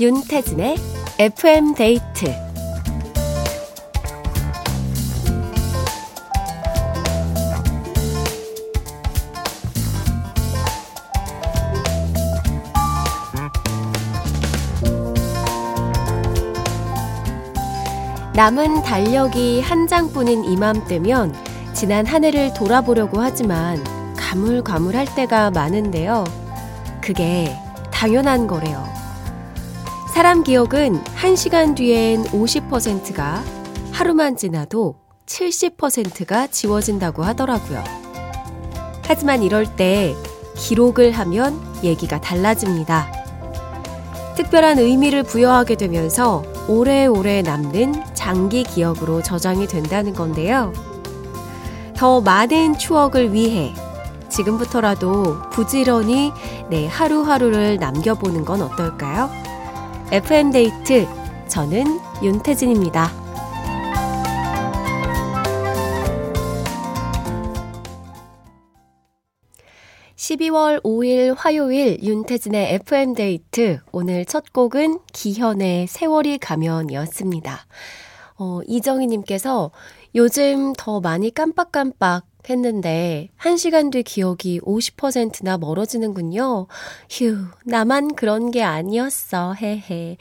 윤태진의 FM 데이트 남은 달력이 한 장뿐인 이맘때면 지난 한 해를 돌아보려고 하지만 가물가물할 때가 많은데요. 그게 당연한 거래요. 사람 기억은 1시간 뒤엔 50%가 하루만 지나도 70%가 지워진다고 하더라고요. 하지만 이럴 때 기록을 하면 얘기가 달라집니다. 특별한 의미를 부여하게 되면서 오래오래 남는 장기 기억으로 저장이 된다는 건데요. 더 많은 추억을 위해 지금부터라도 부지런히 내 하루하루를 남겨보는 건 어떨까요? FM데이트, 저는 윤태진입니다. 12월 5일 화요일 윤태진의 FM데이트. 오늘 첫 곡은 기현의 세월이 가면이었습니다. 어, 이정희님께서 요즘 더 많이 깜빡깜빡 했는데 1시간 뒤 기억이 50%나 멀어지는군요. 휴, 나만 그런 게 아니었어. 헤헤.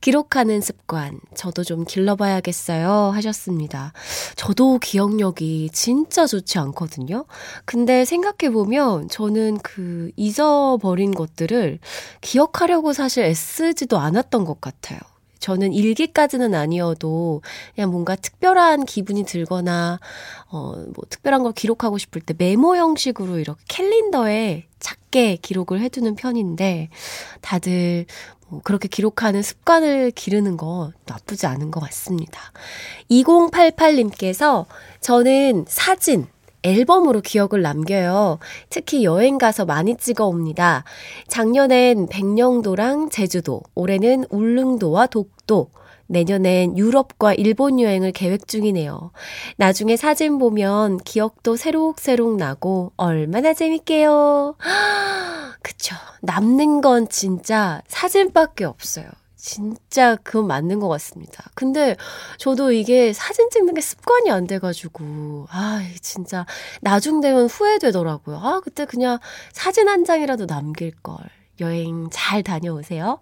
기록하는 습관, 저도 좀 길러봐야겠어요. 하셨습니다. 저도 기억력이 진짜 좋지 않거든요. 근데 생각해 보면 저는 그 잊어버린 것들을 기억하려고 사실 애쓰지도 않았던 것 같아요. 저는 일기까지는 아니어도 그냥 뭔가 특별한 기분이 들거나 어 뭐 특별한 걸 기록하고 싶을 때 메모 형식으로 이렇게 캘린더에 작게 기록을 해두는 편인데 다들 뭐 그렇게 기록하는 습관을 기르는 거 나쁘지 않은 것 같습니다. 2088님께서 저는 사진 앨범으로 기억을 남겨요. 특히 여행 가서 많이 찍어 옵니다. 작년엔 백령도랑 제주도, 올해는 울릉도와 독도, 내년엔 유럽과 일본 여행을 계획 중이네요. 나중에 사진 보면 기억도 새록새록 나고 얼마나 재밌게요. 그쵸. 남는 건 진짜 사진밖에 없어요. 진짜 그건 맞는 것 같습니다. 근데 저도 이게 사진 찍는 게 습관이 안 돼가지고, 아, 진짜 나중 되면 후회되더라고요. 아, 그때 그냥 사진 한 장이라도 남길걸. 여행 잘 다녀오세요.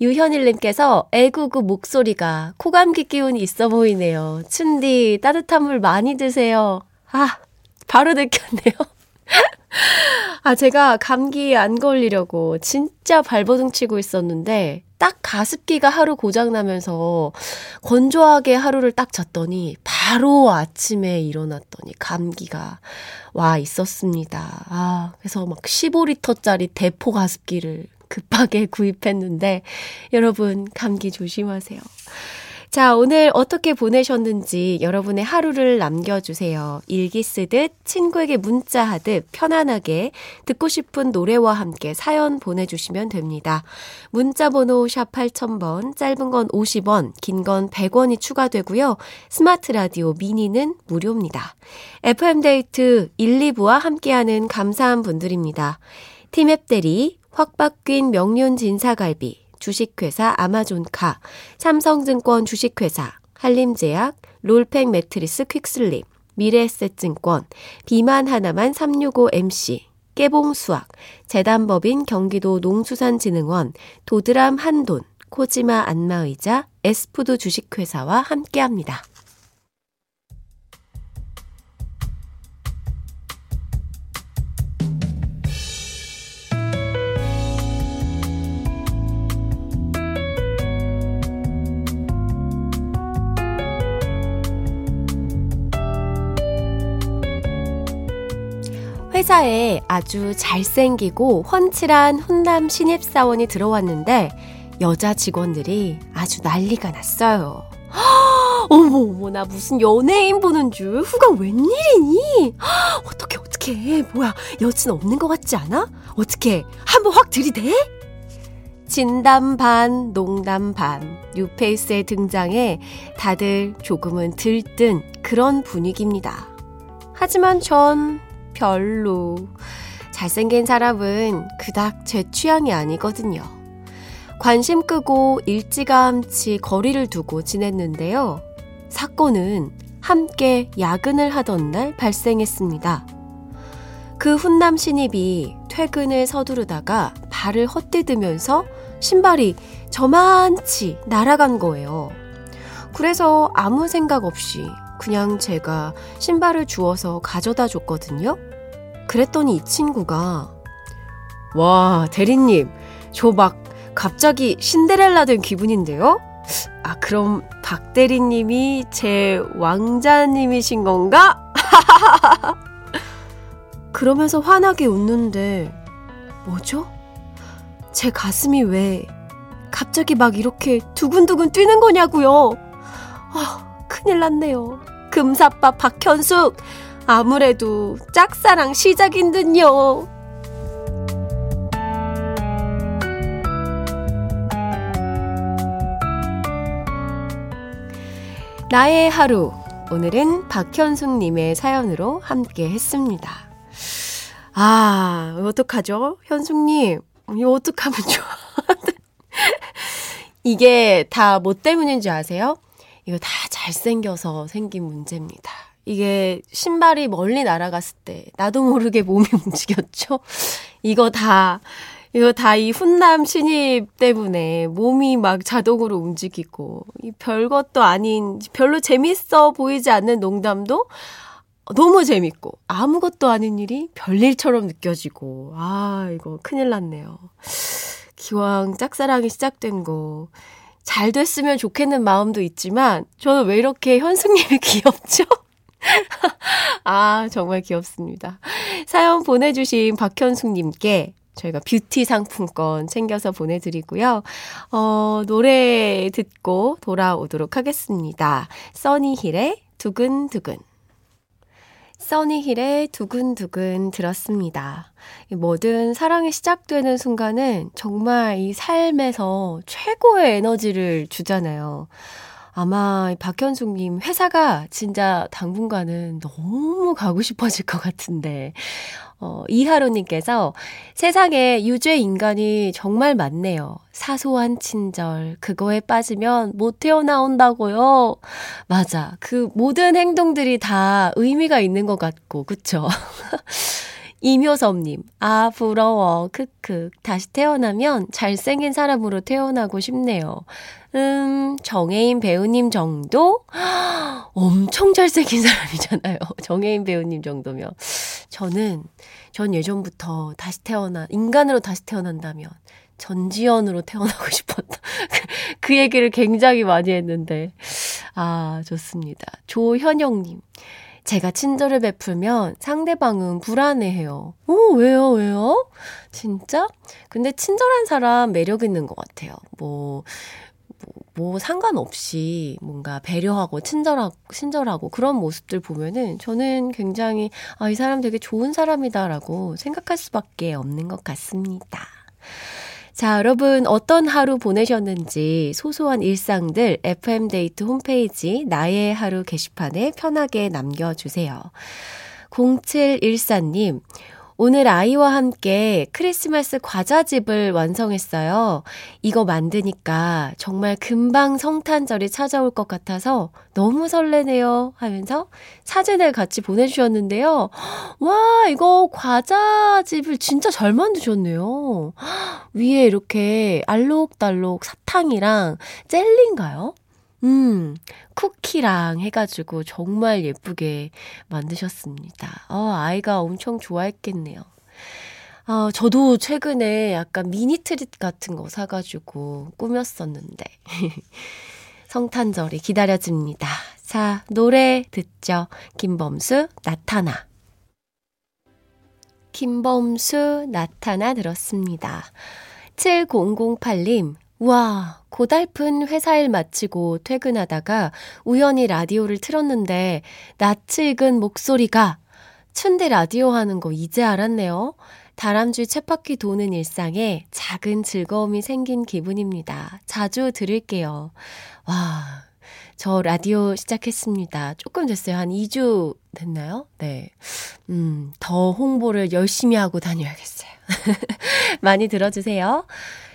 유현일님께서 애구구 목소리가 코감기 기운이 있어 보이네요. 춘디 따뜻한 물 많이 드세요. 아, 바로 느꼈네요. 아, 제가 감기 안 걸리려고 진짜 발버둥 치고 있었는데, 딱 가습기가 하루 고장나면서 건조하게 하루를 딱 잤더니 바로 아침에 일어났더니 감기가 와 있었습니다. 아, 그래서 막 15리터짜리 대포 가습기를 급하게 구입했는데 여러분 감기 조심하세요. 자, 오늘 어떻게 보내셨는지 여러분의 하루를 남겨주세요. 일기 쓰듯 친구에게 문자하듯 편안하게 듣고 싶은 노래와 함께 사연 보내주시면 됩니다. 문자번호 샵 8000번, 짧은 건 50원, 긴 건 100원이 추가되고요. 스마트 라디오 미니는 무료입니다. FM데이트 1, 2부와 함께하는 감사한 분들입니다. 티맵 대리, 확 바뀐 명륜 진사갈비, 주식회사 아마존카, 삼성증권 주식회사, 한림제약, 롤팩 매트리스 퀵슬립, 미래에셋증권, 비만 하나만 365MC, 깨봉수학, 재단법인 경기도 농수산진흥원, 도드람 한돈, 코지마 안마의자, 에스푸드 주식회사와 함께합니다. 회사에 아주 잘생기고 훤칠한 훈남 신입사원이 들어왔는데 여자 직원들이 아주 난리가 났어요. 어머 어머 나 무슨 연예인 보는 줄 후가 웬일이니? 어떻게 어떻게 뭐야 여친 없는 것 같지 않아? 어떻게 한번 확 들이대? 진담 반 농담 반 뉴페이스의 등장에 다들 조금은 들뜬 그런 분위기입니다. 하지만 전 별로. 잘생긴 사람은 그닥 제 취향이 아니거든요. 관심 끄고 일찌감치 거리를 두고 지냈는데요. 사건은 함께 야근을 하던 날 발생했습니다. 그 훈남 신입이 퇴근을 서두르다가 발을 헛디디면서 신발이 저만치 날아간 거예요. 그래서 아무 생각 없이 그냥 제가 신발을 주워서 가져다 줬거든요. 그랬더니 이 친구가 와, 대리님, 저 막 갑자기 신데렐라 된 기분인데요? 아, 그럼 박 대리님이 제 왕자님이신 건가? 그러면서 환하게 웃는데, 뭐죠? 제 가슴이 왜 갑자기 막 이렇게 두근두근 뛰는 거냐고요? 아, 큰일 났네요. 금사빠 박현숙! 아무래도 짝사랑 시작인 듯요. 나의 하루. 오늘은 박현숙님의 사연으로 함께 했습니다. 아, 어떡하죠? 현숙님, 이거 어떡하면 좋아? 이게 다 뭐 때문인지 아세요? 이거 다 잘생겨서 생긴 문제입니다. 이게 신발이 멀리 날아갔을 때 나도 모르게 몸이 움직였죠? 이거 다 이거 다 이 훈남 신입 때문에 몸이 막 자동으로 움직이고 이 별것도 아닌 별로 재밌어 보이지 않는 농담도 너무 재밌고 아무것도 아닌 일이 별일처럼 느껴지고 아 이거 큰일 났네요. 기왕 짝사랑이 시작된 거 잘 됐으면 좋겠는 마음도 있지만 저는 왜 이렇게 현숙님이 귀엽죠? 아 정말 귀엽습니다. 사연 보내주신 박현숙님께 저희가 뷰티 상품권 챙겨서 보내드리고요. 어, 노래 듣고 돌아오도록 하겠습니다. 써니힐의 두근두근. 써니힐의 두근두근 들었습니다. 뭐든 사랑이 시작되는 순간은 정말 이 삶에서 최고의 에너지를 주잖아요. 아마 박현숙님 회사가 진짜 당분간은 너무 가고 싶어질 것 같은데, 어, 이하로님께서 세상에 유죄 인간이 정말 많네요. 사소한 친절, 그거에 빠지면 못 태어나온다고요. 맞아. 그 모든 행동들이 다 의미가 있는 것 같고, 그쵸? 이묘섭님, 아, 부러워. 크크. 다시 태어나면 잘생긴 사람으로 태어나고 싶네요. 음, 정혜인 배우님 정도? 엄청 잘생긴 사람이잖아요. 정혜인 배우님 정도면. 저는, 전 예전부터 다시 태어나, 인간으로 다시 태어난다면, 전지현으로 태어나고 싶었다. 그 얘기를 굉장히 많이 했는데. 아, 좋습니다. 조현영님. 제가 친절을 베풀면 상대방은 불안해해요. 오, 왜요, 왜요? 진짜? 근데 친절한 사람 매력 있는 것 같아요. 뭐, 뭐, 뭐 상관없이 뭔가 배려하고 친절하고, 친절하고 그런 모습들 보면은 저는 굉장히, 아, 이 사람 되게 좋은 사람이다라고 생각할 수밖에 없는 것 같습니다. 자, 여러분 어떤 하루 보내셨는지 소소한 일상들 FM데이트 홈페이지 나의 하루 게시판에 편하게 남겨 주세요. 0714님, 오늘 아이와 함께 크리스마스 과자집을 완성했어요. 이거 만드니까 정말 금방 성탄절이 찾아올 것 같아서 너무 설레네요. 하면서 사진을 같이 보내주셨는데요. 와, 이거 과자집을 진짜 잘 만드셨네요. 위에 이렇게 알록달록 사탕이랑 젤리인가요? 음, 쿠키랑 해가지고 정말 예쁘게 만드셨습니다. 어, 아이가 엄청 좋아했겠네요. 어, 저도 최근에 약간 미니 트릿 같은 거 사가지고 꾸몄었는데. 성탄절이 기다려집니다. 자, 노래 듣죠. 김범수, 나타나. 김범수, 나타나 들었습니다. 7008님, 와, 고달픈 회사 일 마치고 퇴근하다가 우연히 라디오를 틀었는데 낯이 익은 목소리가 춘대 라디오 하는 거 이제 알았네요. 다람쥐 쳇바퀴 도는 일상에 작은 즐거움이 생긴 기분입니다. 자주 들을게요. 와, 저 라디오 시작했습니다. 조금 됐어요. 한 2주 됐나요? 네. 음, 더 홍보를 열심히 하고 다녀야겠어요. 많이 들어주세요.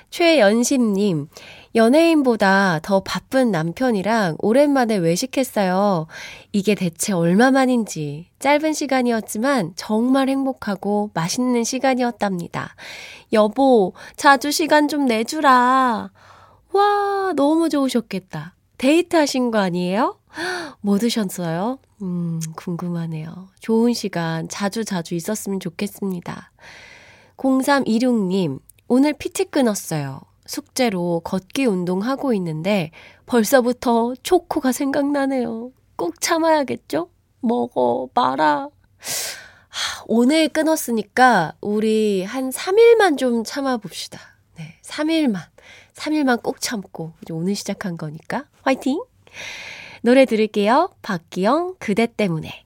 최연심님, 연예인보다 더 바쁜 남편이랑 오랜만에 외식했어요. 이게 대체 얼마만인지 짧은 시간이었지만 정말 행복하고 맛있는 시간이었답니다. 여보, 자주 시간 좀 내주라. 와, 너무 좋으셨겠다. 데이트 하신 거 아니에요? 뭐 드셨어요? 음, 궁금하네요. 좋은 시간 자주 자주 있었으면 좋겠습니다. 0326님, 오늘 PT 끊었어요. 숙제로 걷기 운동하고 있는데 벌써부터 초코가 생각나네요. 꼭 참아야겠죠? 먹어, 말아. 오늘 끊었으니까 우리 한 3일만 좀 참아봅시다. 네, 3일만. 3일만 꼭 참고 오늘 시작한 거니까 화이팅! 노래 들을게요. 박기영 그대 때문에.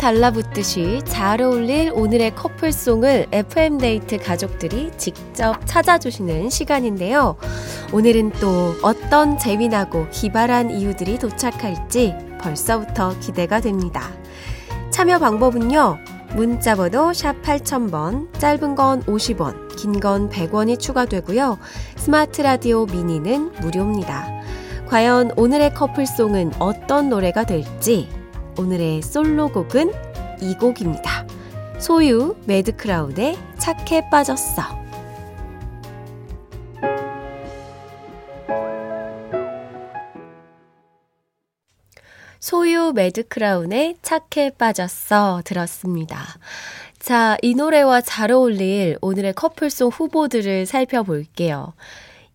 달라붙듯이 잘 어울릴 오늘의 커플송을 FM데이트 가족들이 직접 찾아주시는 시간인데요. 오늘은 또 어떤 재미나고 기발한 이유들이 도착할지 벌써부터 기대가 됩니다. 참여 방법은요. 문자번호 샵 8000번, 짧은 건 50원, 긴 건 100원이 추가되고요. 스마트 라디오 미니는 무료입니다. 과연 오늘의 커플송은 어떤 노래가 될지 오늘의 솔로곡은 이 곡입니다. 소유 매드크라운의 착해 빠졌어. 소유 매드크라운의 착해 빠졌어 들었습니다. 자, 이 노래와 잘 어울릴 오늘의 커플송 후보들을 살펴볼게요.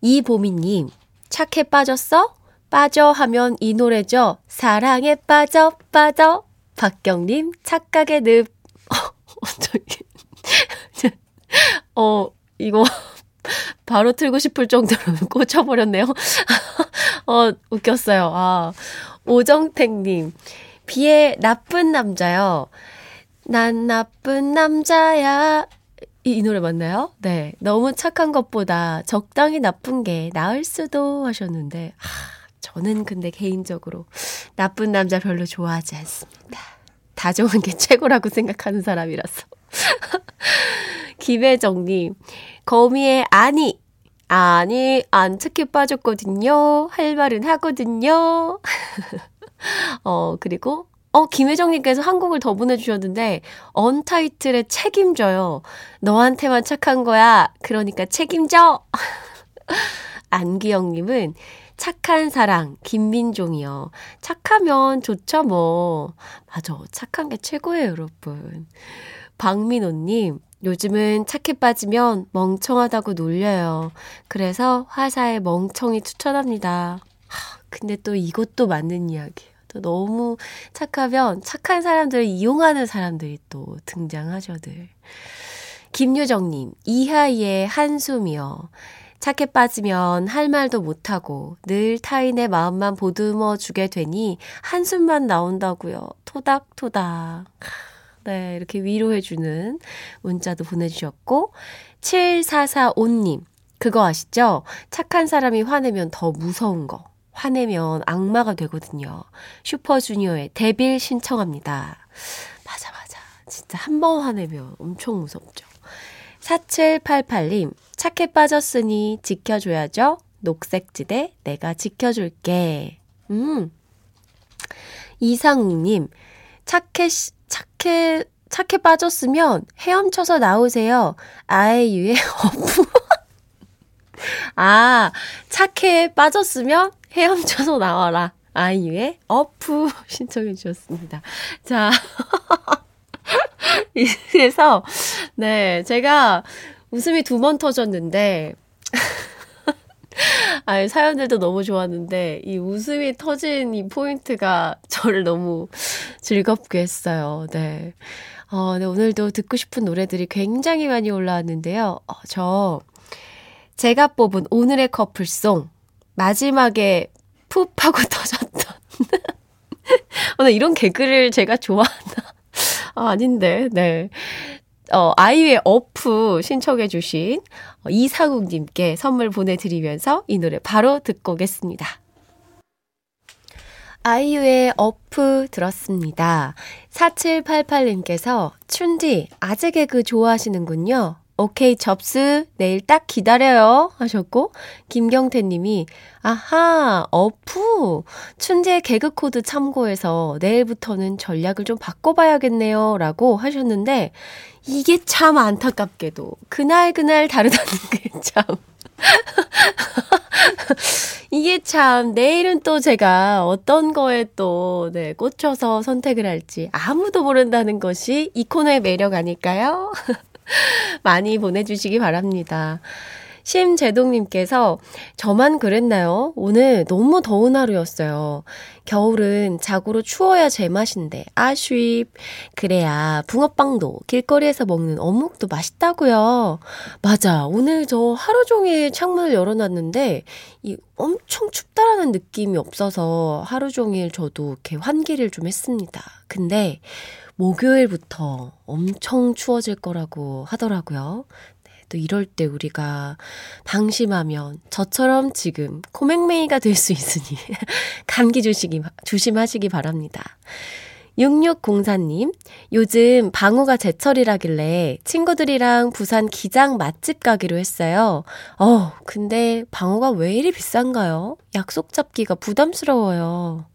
이보미님, 착해 빠졌어? 빠져 하면 이 노래죠. 사랑에 빠져, 빠져. 박경님, 착각의 늪. 어. 어, 이거 바로 틀고 싶을 정도로 꽂혀버렸네요. 어, 웃겼어요. 아, 오정택님, 비의 나쁜 남자요. 난 나쁜 남자야. 이, 이 노래 맞나요? 네. 너무 착한 것보다 적당히 나쁜 게 나을 수도 하셨는데, 하, 저는 근데 개인적으로 나쁜 남자 별로 좋아하지 않습니다. 다 좋은 게 최고라고 생각하는 사람이라서. 김혜정님, 거미의 아니. 아니, 안 착해 빠졌거든요. 할 말은 하거든요. 어, 그리고, 어, 김혜정님께서 한 곡을 더 보내주셨는데, 언타이틀의 책임져요. 너한테만 착한 거야. 그러니까 책임져! 안기영님은, 착한 사랑, 김민종이요. 착하면 좋죠, 뭐. 맞아. 착한 게 최고예요, 여러분. 박민호님, 요즘은 착해 빠지면 멍청하다고 놀려요. 그래서 화사의 멍청이 추천합니다. 하, 근데 또 이것도 맞는 이야기예요. 또 너무 착하면 착한 사람들을 이용하는 사람들이 또 등장하셔들. 김유정님, 이하이의 한숨이요. 착해 빠지면 할 말도 못하고 늘 타인의 마음만 보듬어 주게 되니 한숨만 나온다고요. 토닥토닥. 네, 이렇게 위로해주는 문자도 보내주셨고, 7445님, 그거 아시죠? 착한 사람이 화내면 더 무서운 거. 화내면 악마가 되거든요. 슈퍼주니어의 데빌 신청합니다. 맞아, 맞아. 진짜 한 번 화내면 엄청 무섭죠. 4788님, 착해 빠졌으니 지켜줘야죠. 녹색지대 내가 지켜줄게. 음. 이상우님, 착해, 착해, 착해 빠졌으면 헤엄쳐서 나오세요. 아이유의 어부. 아, 착해 빠졌으면 헤엄쳐서 나와라. 아이유의 어프 신청해 주셨습니다. 자. 그래서, 네, 제가 웃음이 두 번 터졌는데, 아, 사연들도 너무 좋았는데, 이 웃음이 터진 이 포인트가 저를 너무 즐겁게 했어요. 네. 어, 네, 오늘도 듣고 싶은 노래들이 굉장히 많이 올라왔는데요. 어, 저, 제가 뽑은 오늘의 커플송, 마지막에 푹 하고 터졌던. 오늘 이런 개그를 제가 좋아하나? 아, 아닌데, 네. 어, 아이유의 어푸 신청해 주신 어, 이사국님께 선물 보내드리면서 이 노래 바로 듣고 오겠습니다. 아이유의 어푸 들었습니다. 4788님께서 춘디 아재 개그 좋아하시는군요. 오케이, 접수. 내일 딱 기다려요. 하셨고, 김경태 님이, 아하, 어푸. 춘디의 개그 코드 참고해서 내일부터는 전략을 좀 바꿔 봐야겠네요. 라고 하셨는데, 이게 참 안타깝게도, 그날 그날 다르다는 게 참. 이게 참, 내일은 또 제가 어떤 거에 또, 네, 꽂혀서 선택을 할지 아무도 모른다는 것이 이 코너의 매력 아닐까요? 많이 보내주시기 바랍니다. 심재동님께서 저만 그랬나요? 오늘 너무 더운 하루였어요. 겨울은 자고로 추워야 제맛인데 아쉽. 그래야 붕어빵도 길거리에서 먹는 어묵도 맛있다고요. 맞아. 오늘 저 하루 종일 창문을 열어놨는데 이 엄청 춥다라는 느낌이 없어서 하루 종일 저도 이렇게 환기를 좀 했습니다. 근데 목요일부터 엄청 추워질 거라고 하더라고요. 네, 또 이럴 때 우리가 방심하면 저처럼 지금 코맹맹이가 될 수 있으니 감기 조시기, 조심하시기 바랍니다. 6604님, 요즘 방어가 제철이라길래 친구들이랑 부산 기장 맛집 가기로 했어요. 어, 근데 방어가 왜 이리 비싼가요? 약속 잡기가 부담스러워요.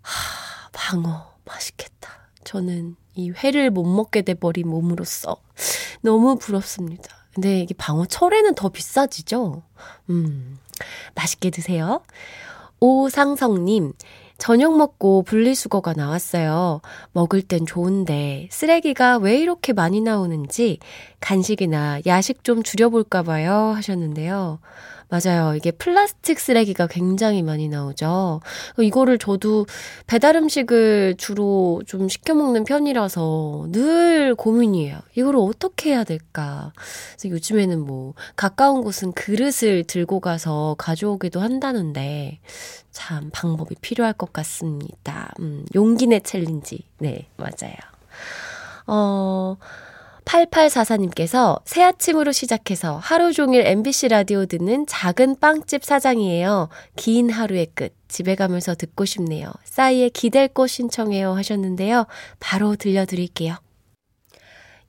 하, 방어, 맛있겠다. 저는 이 회를 못 먹게 돼버린 몸으로써 너무 부럽습니다. 근데 이게 방어 철에는 더 비싸지죠? 음, 맛있게 드세요. 오상성님, 저녁 먹고 분리수거가 나왔어요. 먹을 땐 좋은데 쓰레기가 왜 이렇게 많이 나오는지 간식이나 야식 좀 줄여볼까봐요 하셨는데요. 맞아요. 이게 플라스틱 쓰레기가 굉장히 많이 나오죠. 이거를 저도 배달 음식을 주로 좀 시켜 먹는 편이라서 늘 고민이에요. 이거를 어떻게 해야 될까? 그래서 요즘에는 뭐 가까운 곳은 그릇을 들고 가서 가져오기도 한다는데 참 방법이 필요할 것 같습니다. 음, 용기내 challenge. 네, 맞아요. 어, 8844님께서 새 아침으로 시작해서 하루 종일 MBC 라디오 듣는 작은 빵집 사장이에요. 긴 하루의 끝. 집에 가면서 듣고 싶네요. 싸이의 기댈 곳 신청해요 하셨는데요. 바로 들려드릴게요.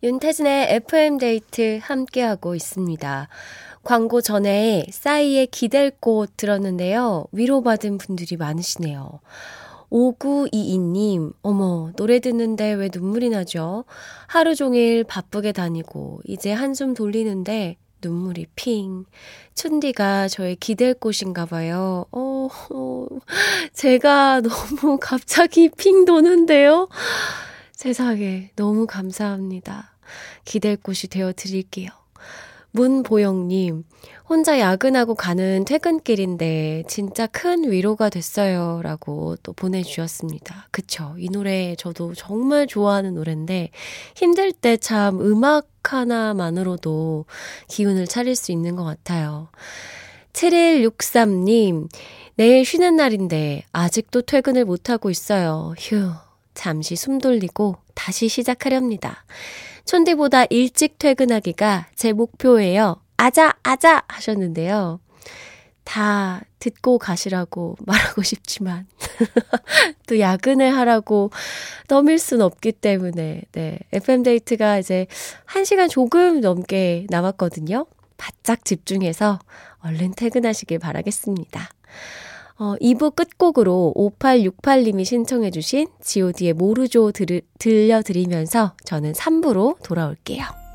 윤태진의 FM데이트 함께하고 있습니다. 광고 전에 싸이의 기댈 곳 들었는데요. 위로받은 분들이 많으시네요. 5922님, 어머, 노래 듣는데 왜 눈물이 나죠? 하루 종일 바쁘게 다니고, 이제 한숨 돌리는데, 눈물이 핑. 춘디가 저의 기댈 곳인가 봐요. 어, 어, 제가 너무 갑자기 핑 도는데요? 세상에, 너무 감사합니다. 기댈 곳이 되어 드릴게요. 문보영님, 혼자 야근하고 가는 퇴근길인데 진짜 큰 위로가 됐어요. 라고 또 보내주셨습니다. 그쵸. 이 노래 저도 정말 좋아하는 노래인데 힘들 때 참 음악 하나만으로도 기운을 차릴 수 있는 것 같아요. 7163님, 내일 쉬는 날인데 아직도 퇴근을 못하고 있어요. 휴, 잠시 숨 돌리고 다시 시작하렵니다. 촌디보다 일찍 퇴근하기가 제 목표예요. 아자, 아자! 하셨는데요. 다 듣고 가시라고 말하고 싶지만, 또 야근을 하라고 넘일 순 없기 때문에, 네. FM데이트가 이제 1시간 조금 넘게 남았거든요. 바짝 집중해서 얼른 퇴근하시길 바라겠습니다. 어, 2부 끝곡으로 5868님이 신청해주신 god의 모르죠 들, 들려드리면서 저는 3부로 돌아올게요.